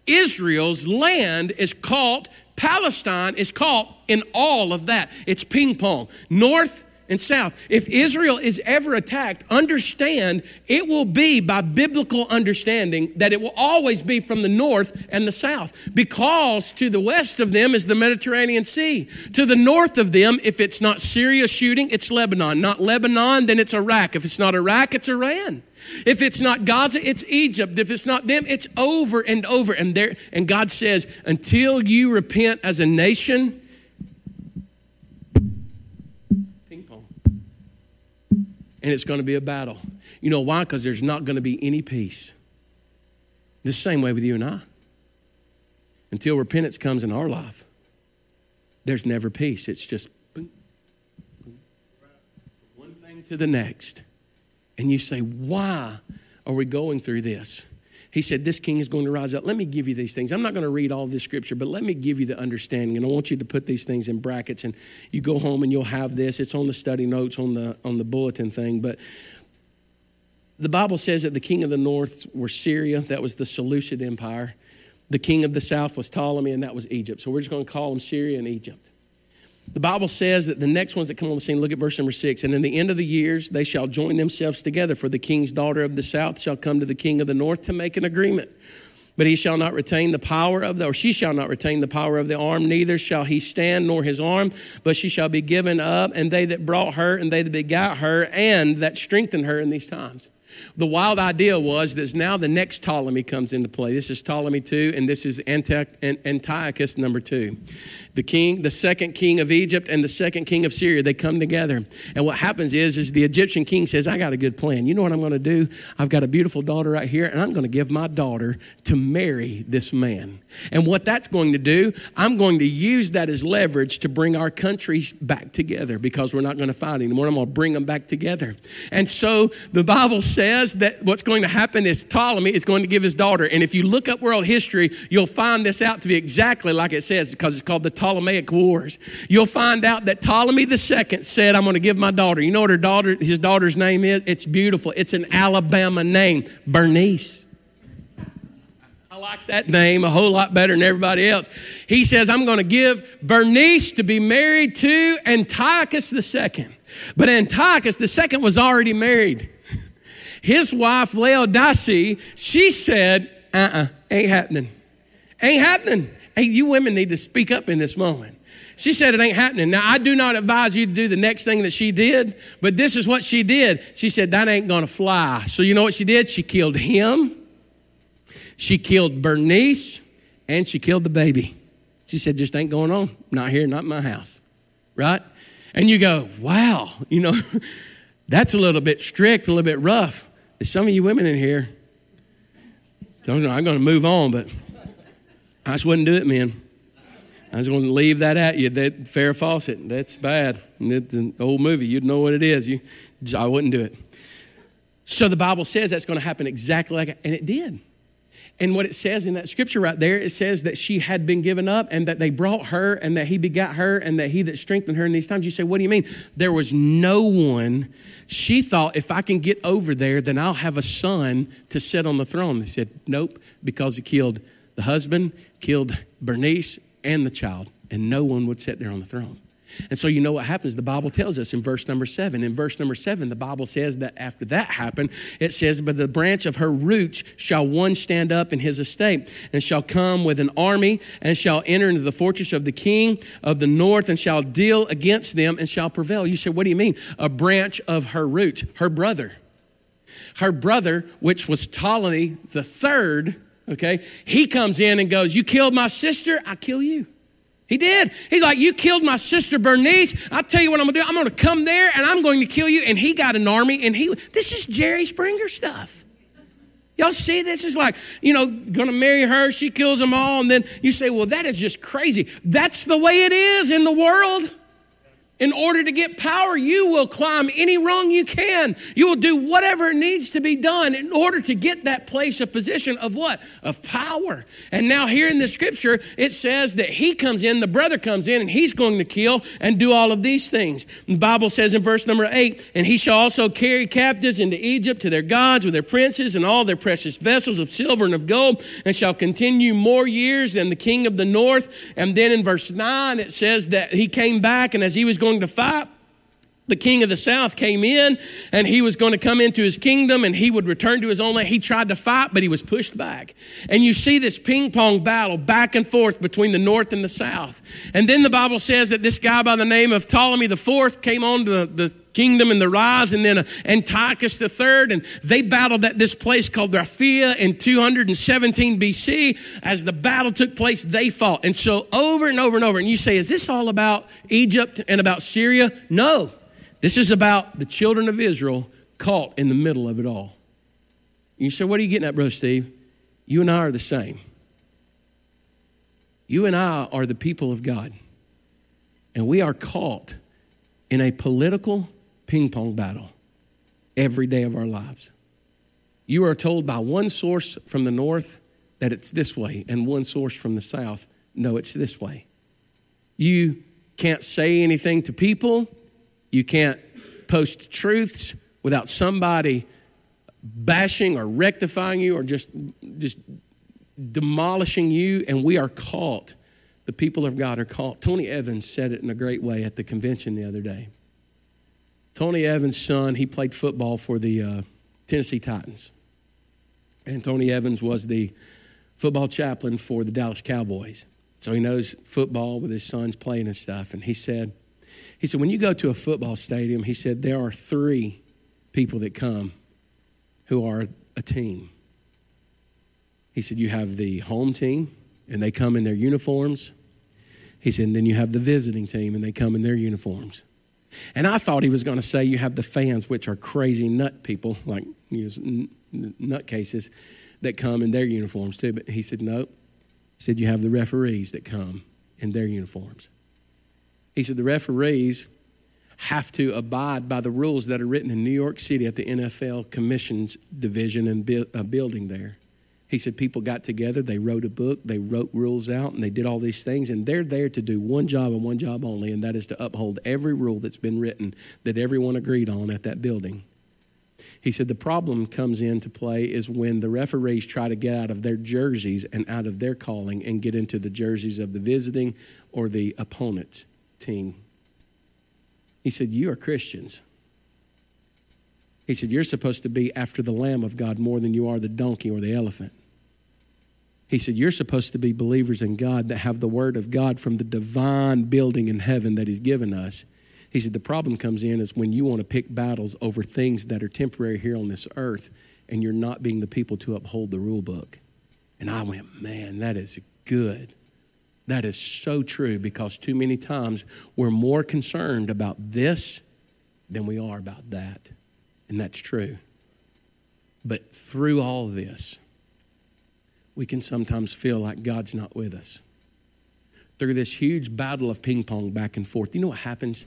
Israel's land is caught, Palestine is caught in all of that. It's ping pong. North and south. If Israel is ever attacked, understand it will be by biblical understanding that it will always be from the north and the south because to the west of them is the Mediterranean Sea. To the north of them, if it's not Syria shooting, it's Lebanon. Not Lebanon, then it's Iraq. If it's not Iraq, it's Iran. If it's not Gaza, it's Egypt. If it's not them, it's over and over. And there and God says, until you repent as a nation, and it's going to be a battle. You know why? Because there's not going to be any peace. The same way with you and I. Until repentance comes in our life. there's never peace. It's just boom, boom, one thing to the next. And you say, why are we going through this? He said, This king is going to rise up. Let me give you these things. I'm not going to read all this scripture, but let me give you the understanding. And I want you to put these things in brackets. And you go home and you'll have this. It's on the study notes on the, on the bulletin thing. But the Bible says that the king of the north were Syria, that was the Seleucid Empire. The king of the south was Ptolemy, and that was Egypt. So we're just going to call them Syria and Egypt. The Bible says that the next ones that come on the scene, look at verse number six. And in the end of the years, they shall join themselves together, for the king's daughter of the south shall come to the king of the north to make an agreement. But he shall not retain the power of the, or she shall not retain the power of the arm, neither shall he stand nor his arm, but she shall be given up, and they that brought her, and they that begot her, and that strengthened her in these times. The wild idea was that now the next Ptolemy comes into play. This is Ptolemy II, and this is Antiochus number two. The king, the second king of Egypt and the second king of Syria, they come together. And what happens is, is the Egyptian king says, I got a good plan. You know what I'm going to do? I've got a beautiful daughter right here, and I'm going to give my daughter to marry this man. And what that's going to do, I'm going to use that as leverage to bring our countries back together because we're not going to fight anymore. I'm going to bring them back together. And so the Bible says that what's going to happen is Ptolemy is going to give his daughter. And if you look up world history, you'll find this out to be exactly like it says because it's called the Ptolemaic Wars. You'll find out that Ptolemy II said, I'm going to give my daughter. You know what her daughter, his daughter's name is? It's beautiful. It's an Alabama name, Bernice. I like that name a whole lot better than everybody else. He says, I'm going to give Bernice to be married to Antiochus II. But Antiochus II was already married. His wife, Laodice, she said, uh uh-uh, uh, ain't happening. Ain't happening. Hey, you women need to speak up in this moment. She said it ain't happening. Now, I do not advise you to do the next thing that she did, but this is what she did. She said, that ain't gonna fly. So, you know what she did? She killed him she killed Bernice and she killed the baby. She said, just ain't going on. Not here, not in my house. Right? And you go, wow, you know, (laughs) that's a little bit strict, a little bit rough. There's some of you women in here. I'm going to move on, but I just wouldn't do it, man. I was going to leave that at you. That Farrah Fawcett, that's bad. It's an old movie. You'd know what it is. You, I wouldn't do it. So the Bible says that's going to happen exactly like, and it did. And what it says in that scripture right there, it says that she had been given up and that they brought her and that he begot her and that he that strengthened her in these times. You say, what do you mean? There was no one. She thought, if I can get over there, then I'll have a son to sit on the throne. They said, nope, because he killed the husband, killed Bernice and the child, and no one would sit there on the throne. And so you know what happens? The Bible tells us in verse number seven. In verse number seven, the Bible says that after that happened, it says, But the branch of her roots shall one stand up in his estate, and shall come with an army, and shall enter into the fortress of the king of the north, and shall deal against them, and shall prevail. You say, What do you mean? A branch of her roots, her brother. Her brother, which was Ptolemy the third, okay, he comes in and goes, You killed my sister, I kill you. He did. He's like, You killed my sister Bernice. I'll tell you what I'm gonna do. I'm gonna come there and I'm going to kill you. And he got an army and he, this is Jerry Springer stuff. Y'all see this is like, you know, gonna marry her, she kills them all, and then you say, well, that is just crazy. That's the way it is in the world. In order to get power, you will climb any rung you can. You will do whatever needs to be done in order to get that place of position of what? Of power. And now, here in the scripture, it says that he comes in, the brother comes in, and he's going to kill and do all of these things. The Bible says in verse number eight, and he shall also carry captives into Egypt to their gods with their princes and all their precious vessels of silver and of gold, and shall continue more years than the king of the north. And then in verse nine, it says that he came back, and as he was going to fight, the king of the south came in and he was going to come into his kingdom and he would return to his own land. He tried to fight, but he was pushed back. And you see this ping pong battle back and forth between the north and the south. And then the Bible says that this guy by the name of Ptolemy the fourth came on to the kingdom and the rise, and then uh, Antiochus the third, and they battled at this place called Raphia in 217 BC. As the battle took place, they fought. And so over and over and over, and you say, is this all about Egypt and about Syria? No. This is about the children of Israel caught in the middle of it all. You say, What are you getting at, Brother Steve? You and I are the same. You and I are the people of God. And we are caught in a political ping pong battle every day of our lives. You are told by one source from the north that it's this way, and one source from the south, no, it's this way. You can't say anything to people, you can't post truths without somebody bashing or rectifying you or just, just demolishing you, and we are caught. The people of God are caught. Tony Evans said it in a great way at the convention the other day. Tony Evans' son, he played football for the uh, Tennessee Titans. And Tony Evans was the football chaplain for the Dallas Cowboys. So he knows football with his sons playing and stuff. And he said, he said, when you go to a football stadium, he said, there are three people that come who are a team. He said, you have the home team, and they come in their uniforms. He said, and then you have the visiting team, and they come in their uniforms. And I thought he was going to say you have the fans, which are crazy nut people, like you know, nutcases that come in their uniforms too. But he said, no. He said, you have the referees that come in their uniforms. He said, the referees have to abide by the rules that are written in New York City at the NFL Commissions Division and bu- uh, building there. He said people got together, they wrote a book, they wrote rules out, and they did all these things, and they're there to do one job and one job only, and that is to uphold every rule that's been written that everyone agreed on at that building. He said the problem comes into play is when the referees try to get out of their jerseys and out of their calling and get into the jerseys of the visiting or the opponent's team. He said, You are Christians. He said, You're supposed to be after the Lamb of God more than you are the donkey or the elephant. He said, You're supposed to be believers in God that have the Word of God from the divine building in heaven that He's given us he said, The problem comes in is when you want to pick battles over things that are temporary here on this earth and you're not being the people to uphold the rule book. And I went, Man, that is good. That is so true because too many times we're more concerned about this than we are about that. And that's true. But through all this, we can sometimes feel like God's not with us. Through this huge battle of ping pong back and forth, you know what happens?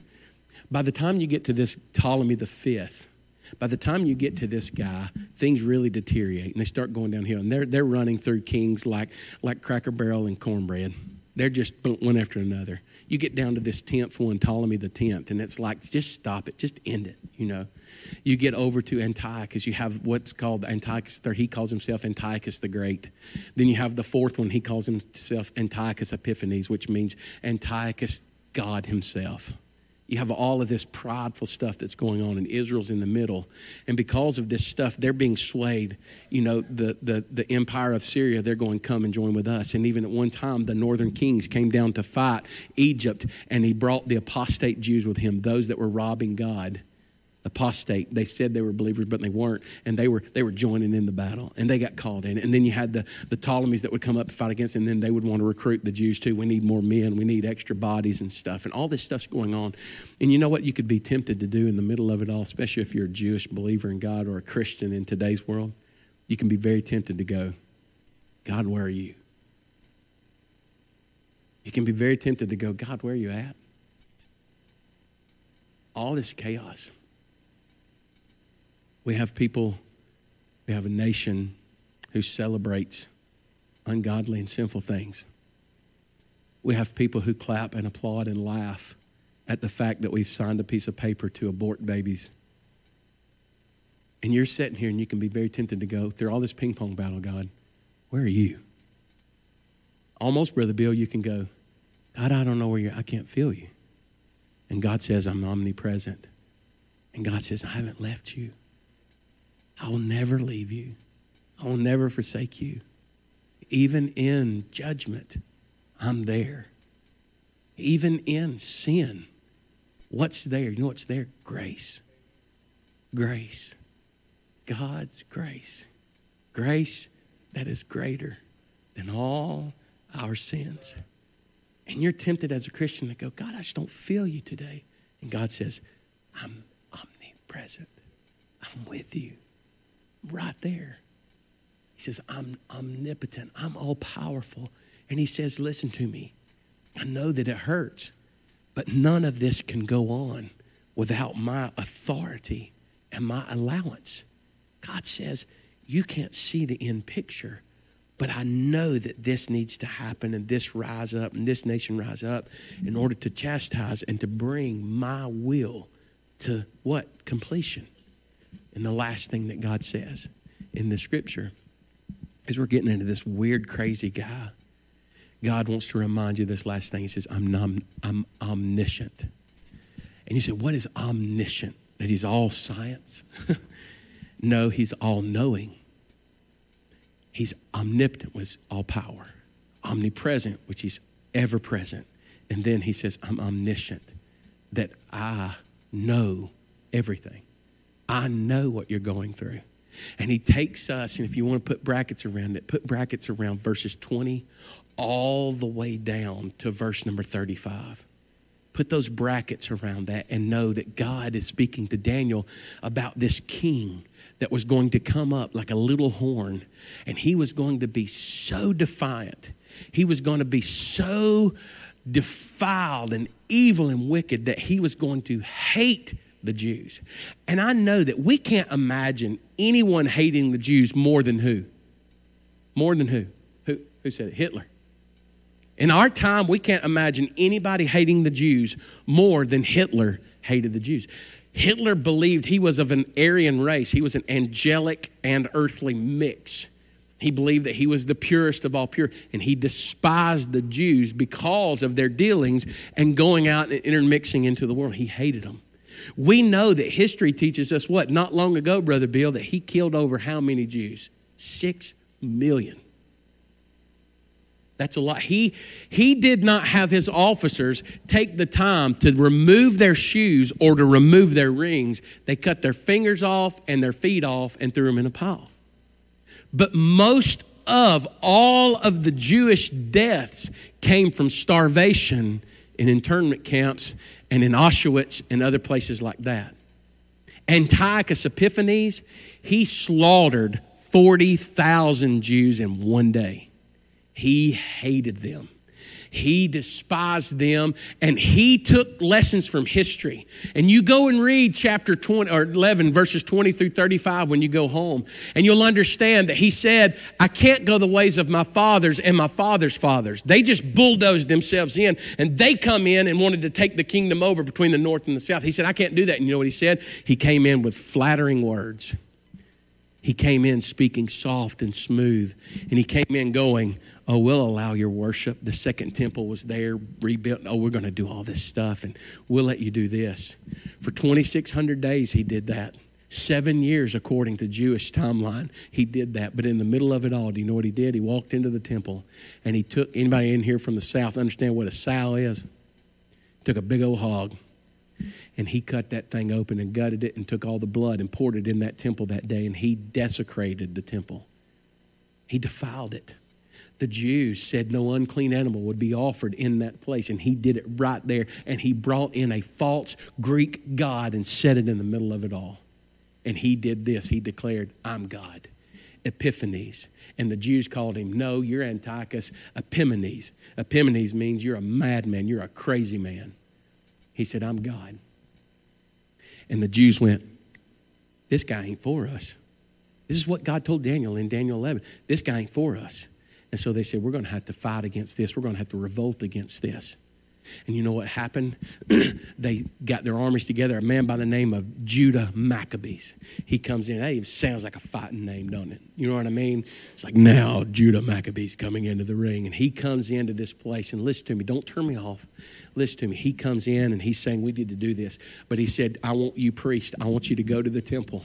By the time you get to this Ptolemy the fifth, by the time you get to this guy, things really deteriorate and they start going downhill. And they're, they're running through kings like, like Cracker Barrel and cornbread. They're just one after another. You get down to this 10th one, Ptolemy the 10th, and it's like, just stop it, just end it, you know. You get over to Antiochus, you have what's called Antiochus third, he calls himself Antiochus the Great. Then you have the fourth one, he calls himself Antiochus Epiphanes, which means Antiochus God himself. You have all of this prideful stuff that's going on, and Israel's in the middle. And because of this stuff, they're being swayed. You know, the, the, the empire of Syria, they're going, come and join with us. And even at one time, the northern kings came down to fight Egypt, and he brought the apostate Jews with him, those that were robbing God apostate. They said they were believers, but they weren't, and they were they were joining in the battle, and they got called in. And then you had the the Ptolemies that would come up and fight against, and then they would want to recruit the Jews too. We need more men, we need extra bodies and stuff, and all this stuff's going on. And you know what you could be tempted to do in the middle of it all, especially if you're a Jewish believer in God or a Christian in today's world. You can be very tempted to go, God, where are you? You can be very tempted to go, God, where are you at? All this chaos we have people, we have a nation who celebrates ungodly and sinful things. We have people who clap and applaud and laugh at the fact that we've signed a piece of paper to abort babies. And you're sitting here and you can be very tempted to go through all this ping pong battle, God, where are you? Almost, Brother Bill, you can go, God, I don't know where you're, I can't feel you. And God says, I'm omnipresent. And God says, I haven't left you. I will never leave you. I will never forsake you. Even in judgment, I'm there. Even in sin, what's there? You know what's there? Grace. Grace. God's grace. Grace that is greater than all our sins. And you're tempted as a Christian to go, God, I just don't feel you today. And God says, I'm omnipresent. I'm with you right there. He says, I'm omnipotent, I'm all powerful. And he says, Listen to me. I know that it hurts. But none of this can go on without my authority and my allowance. God says, You can't see the end picture, but I know that this needs to happen and this rise up and this nation rise up in order to chastise and to bring my will to what? Completion. And the last thing that God says in the scripture is we're getting into this weird, crazy guy. God wants to remind you this last thing. He says, I'm, nom- I'm omniscient. And you say, What is omniscient? That he's all science? (laughs) no, he's all knowing. He's omnipotent, was all power, omnipresent, which he's ever present. And then he says, I'm omniscient, that I know everything. I know what you're going through. And he takes us, and if you want to put brackets around it, put brackets around verses 20 all the way down to verse number 35. Put those brackets around that and know that God is speaking to Daniel about this king that was going to come up like a little horn, and he was going to be so defiant. He was going to be so defiled and evil and wicked that he was going to hate the Jews. And I know that we can't imagine anyone hating the Jews more than who? More than who? Who, who said it? Hitler. In our time, we can't imagine anybody hating the Jews more than Hitler hated the Jews. Hitler believed he was of an Aryan race, he was an angelic and earthly mix. He believed that he was the purest of all pure, and he despised the Jews because of their dealings and going out and intermixing into the world. He hated them. We know that history teaches us what? Not long ago, Brother Bill, that he killed over how many Jews? Six million. That's a lot. He, he did not have his officers take the time to remove their shoes or to remove their rings. They cut their fingers off and their feet off and threw them in a pile. But most of all of the Jewish deaths came from starvation in internment camps and in Auschwitz and other places like that. Antiochus Epiphanes, he slaughtered 40,000 Jews in one day. He hated them. He despised them and he took lessons from history. And you go and read chapter 20 or 11 verses 20 through 35 when you go home and you'll understand that he said, "I can't go the ways of my fathers and my father's fathers. They just bulldozed themselves in and they come in and wanted to take the kingdom over between the north and the south." He said, "I can't do that." And you know what he said? He came in with flattering words. He came in speaking soft and smooth, and he came in going, Oh, we'll allow your worship. The second temple was there, rebuilt. Oh, we're going to do all this stuff, and we'll let you do this. For 2,600 days, he did that. Seven years, according to Jewish timeline, he did that. But in the middle of it all, do you know what he did? He walked into the temple and he took anybody in here from the south understand what a sow is? Took a big old hog and he cut that thing open and gutted it and took all the blood and poured it in that temple that day and he desecrated the temple. He defiled it. The Jews said no unclean animal would be offered in that place, and he did it right there. And he brought in a false Greek god and set it in the middle of it all. And he did this. He declared, I'm God. Epiphanes. And the Jews called him, No, you're Antiochus Epimanes. Epimanes means you're a madman, you're a crazy man. He said, I'm God. And the Jews went, This guy ain't for us. This is what God told Daniel in Daniel 11. This guy ain't for us. And so they said, We're going to have to fight against this. We're going to have to revolt against this. And you know what happened? (clears throat) they got their armies together. A man by the name of Judah Maccabees. He comes in. That even sounds like a fighting name, don't it? You know what I mean? It's like now Judah Maccabees coming into the ring. And he comes into this place. And listen to me. Don't turn me off. Listen to me. He comes in and he's saying, We need to do this. But he said, I want you, priest, I want you to go to the temple.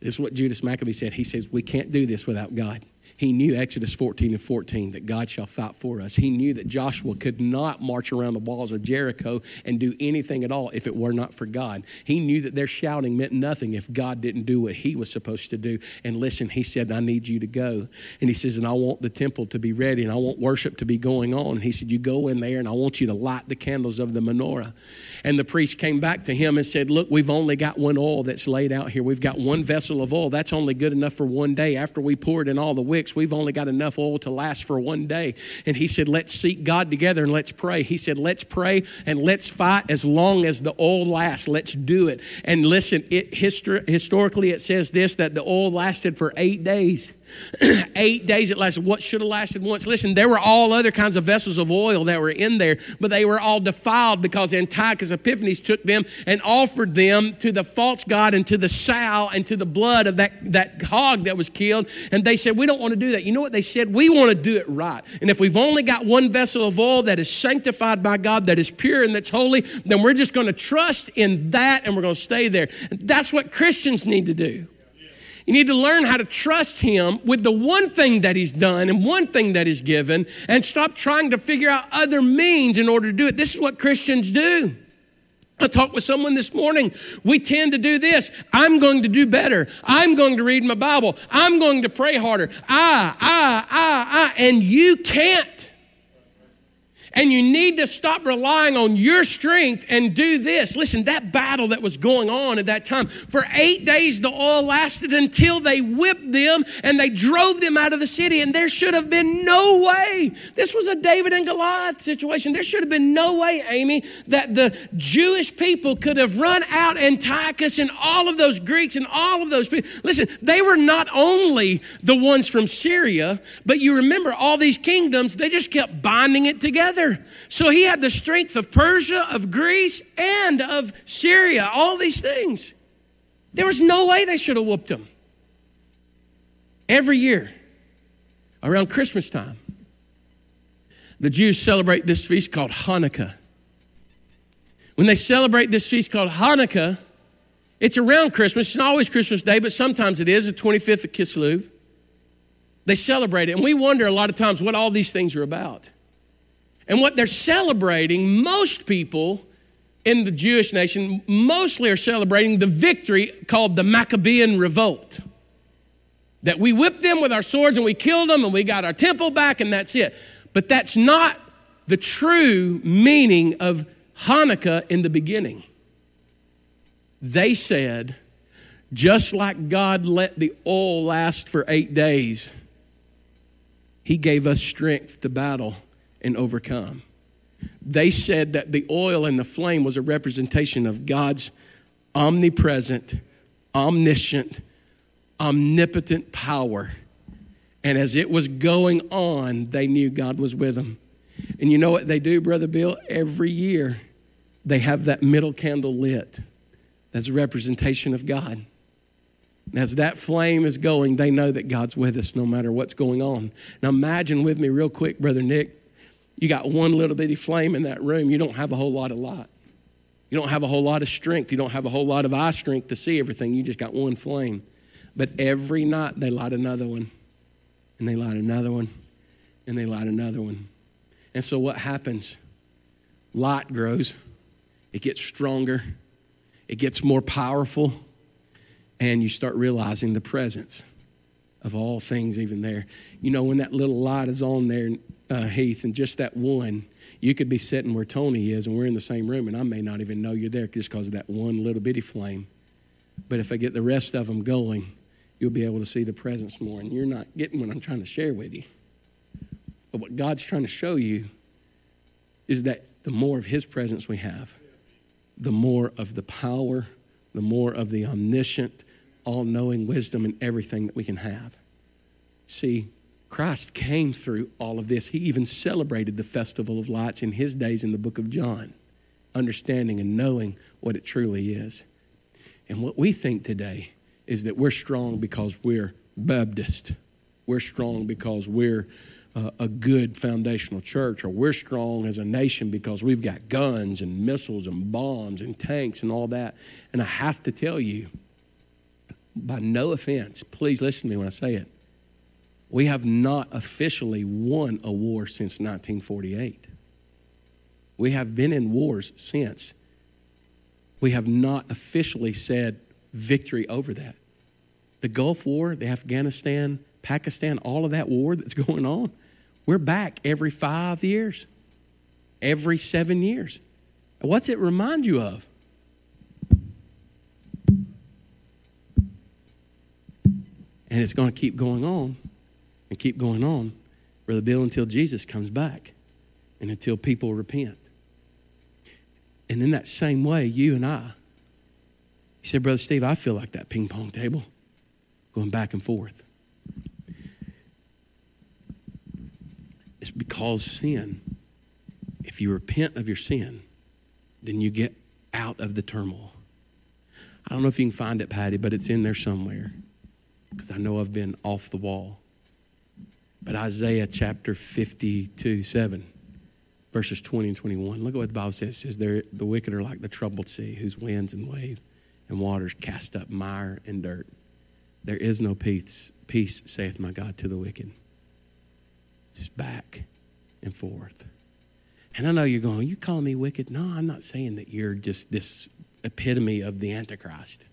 This is what Judas Maccabee said. He says, We can't do this without God. He knew Exodus 14 and 14 that God shall fight for us. He knew that Joshua could not march around the walls of Jericho and do anything at all if it were not for God. He knew that their shouting meant nothing if God didn't do what he was supposed to do. And listen, he said, I need you to go. And he says, and I want the temple to be ready and I want worship to be going on. He said, You go in there and I want you to light the candles of the menorah. And the priest came back to him and said, Look, we've only got one oil that's laid out here. We've got one vessel of oil. That's only good enough for one day. After we pour it in all the wicks, bricks. We've only got enough oil to last for one day. And he said, Let's seek God together and let's pray. He said, Let's pray and let's fight as long as the oil lasts. Let's do it. And listen, it, histor- historically, it says this that the oil lasted for eight days. (clears throat) Eight days it lasted. What should have lasted once? Listen, there were all other kinds of vessels of oil that were in there, but they were all defiled because Antiochus Epiphanes took them and offered them to the false god and to the sow and to the blood of that, that hog that was killed. And they said, We don't want to do that. You know what they said? We want to do it right. And if we've only got one vessel of oil that is sanctified by God, that is pure and that's holy, then we're just going to trust in that and we're going to stay there. That's what Christians need to do. You need to learn how to trust Him with the one thing that He's done and one thing that He's given and stop trying to figure out other means in order to do it. This is what Christians do. I talked with someone this morning. We tend to do this. I'm going to do better. I'm going to read my Bible. I'm going to pray harder. I, I, I, I. And you can't. And you need to stop relying on your strength and do this. Listen, that battle that was going on at that time, for eight days the oil lasted until they whipped them and they drove them out of the city. And there should have been no way. This was a David and Goliath situation. There should have been no way, Amy, that the Jewish people could have run out Antiochus and all of those Greeks and all of those people. Listen, they were not only the ones from Syria, but you remember all these kingdoms, they just kept binding it together. So he had the strength of Persia, of Greece, and of Syria, all these things. There was no way they should have whooped him. Every year, around Christmas time, the Jews celebrate this feast called Hanukkah. When they celebrate this feast called Hanukkah, it's around Christmas. It's not always Christmas Day, but sometimes it is, the 25th of Kislev. They celebrate it, and we wonder a lot of times what all these things are about. And what they're celebrating, most people in the Jewish nation mostly are celebrating the victory called the Maccabean Revolt. That we whipped them with our swords and we killed them and we got our temple back and that's it. But that's not the true meaning of Hanukkah in the beginning. They said, just like God let the oil last for eight days, He gave us strength to battle and overcome. They said that the oil and the flame was a representation of God's omnipresent, omniscient, omnipotent power. And as it was going on, they knew God was with them. And you know what they do, Brother Bill? Every year, they have that middle candle lit. That's a representation of God. And as that flame is going, they know that God's with us no matter what's going on. Now, imagine with me, real quick, Brother Nick, you got one little bitty flame in that room, you don't have a whole lot of light. You don't have a whole lot of strength. You don't have a whole lot of eye strength to see everything. You just got one flame. But every night they light another one, and they light another one, and they light another one. And so what happens? Light grows, it gets stronger, it gets more powerful, and you start realizing the presence of all things even there. You know, when that little light is on there, uh, Heath, and just that one, you could be sitting where Tony is, and we're in the same room, and I may not even know you're there just because of that one little bitty flame. But if I get the rest of them going, you'll be able to see the presence more, and you're not getting what I'm trying to share with you. But what God's trying to show you is that the more of His presence we have, the more of the power, the more of the omniscient, all knowing wisdom and everything that we can have. See, Christ came through all of this. He even celebrated the Festival of Lights in his days in the book of John, understanding and knowing what it truly is. And what we think today is that we're strong because we're Baptist. We're strong because we're uh, a good foundational church, or we're strong as a nation because we've got guns and missiles and bombs and tanks and all that. And I have to tell you, by no offense, please listen to me when I say it we have not officially won a war since 1948. We have been in wars since. We have not officially said victory over that. The Gulf War, the Afghanistan, Pakistan, all of that war that's (laughs) going on, we're back every five years, every seven years. What's it remind you of? And it's going to keep going on and keep going on, Brother Bill, until Jesus comes back and until people repent. And in that same way, you and I, he said, Brother Steve, I feel like that ping pong table going back and forth. It's because sin, if you repent of your sin, then you get out of the turmoil. I don't know if you can find it, Patty, but it's in there somewhere because I know I've been off the wall. But Isaiah chapter 52, 7, verses 20 and 21. Look at what the Bible says. It says, the wicked are like the troubled sea, whose winds and waves and waters cast up mire and dirt. There is no peace, peace, saith my God, to the wicked. Just back and forth. And I know you're going, you call me wicked? No, I'm not saying that you're just this epitome of the Antichrist.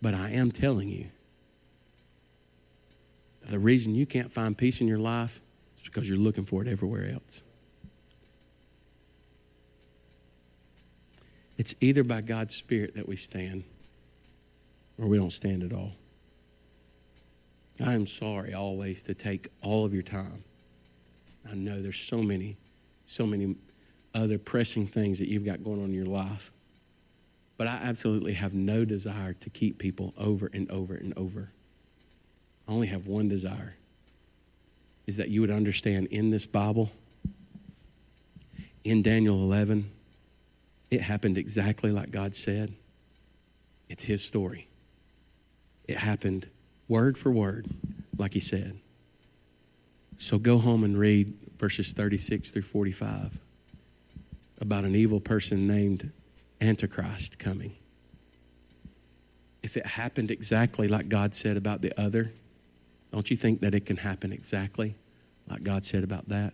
But I am telling you the reason you can't find peace in your life is because you're looking for it everywhere else. It's either by God's Spirit that we stand or we don't stand at all. I am sorry always to take all of your time. I know there's so many, so many other pressing things that you've got going on in your life. But I absolutely have no desire to keep people over and over and over. I only have one desire is that you would understand in this Bible, in Daniel 11, it happened exactly like God said. It's His story. It happened word for word, like He said. So go home and read verses 36 through 45 about an evil person named Antichrist coming. If it happened exactly like God said about the other, don't you think that it can happen exactly like God said about that?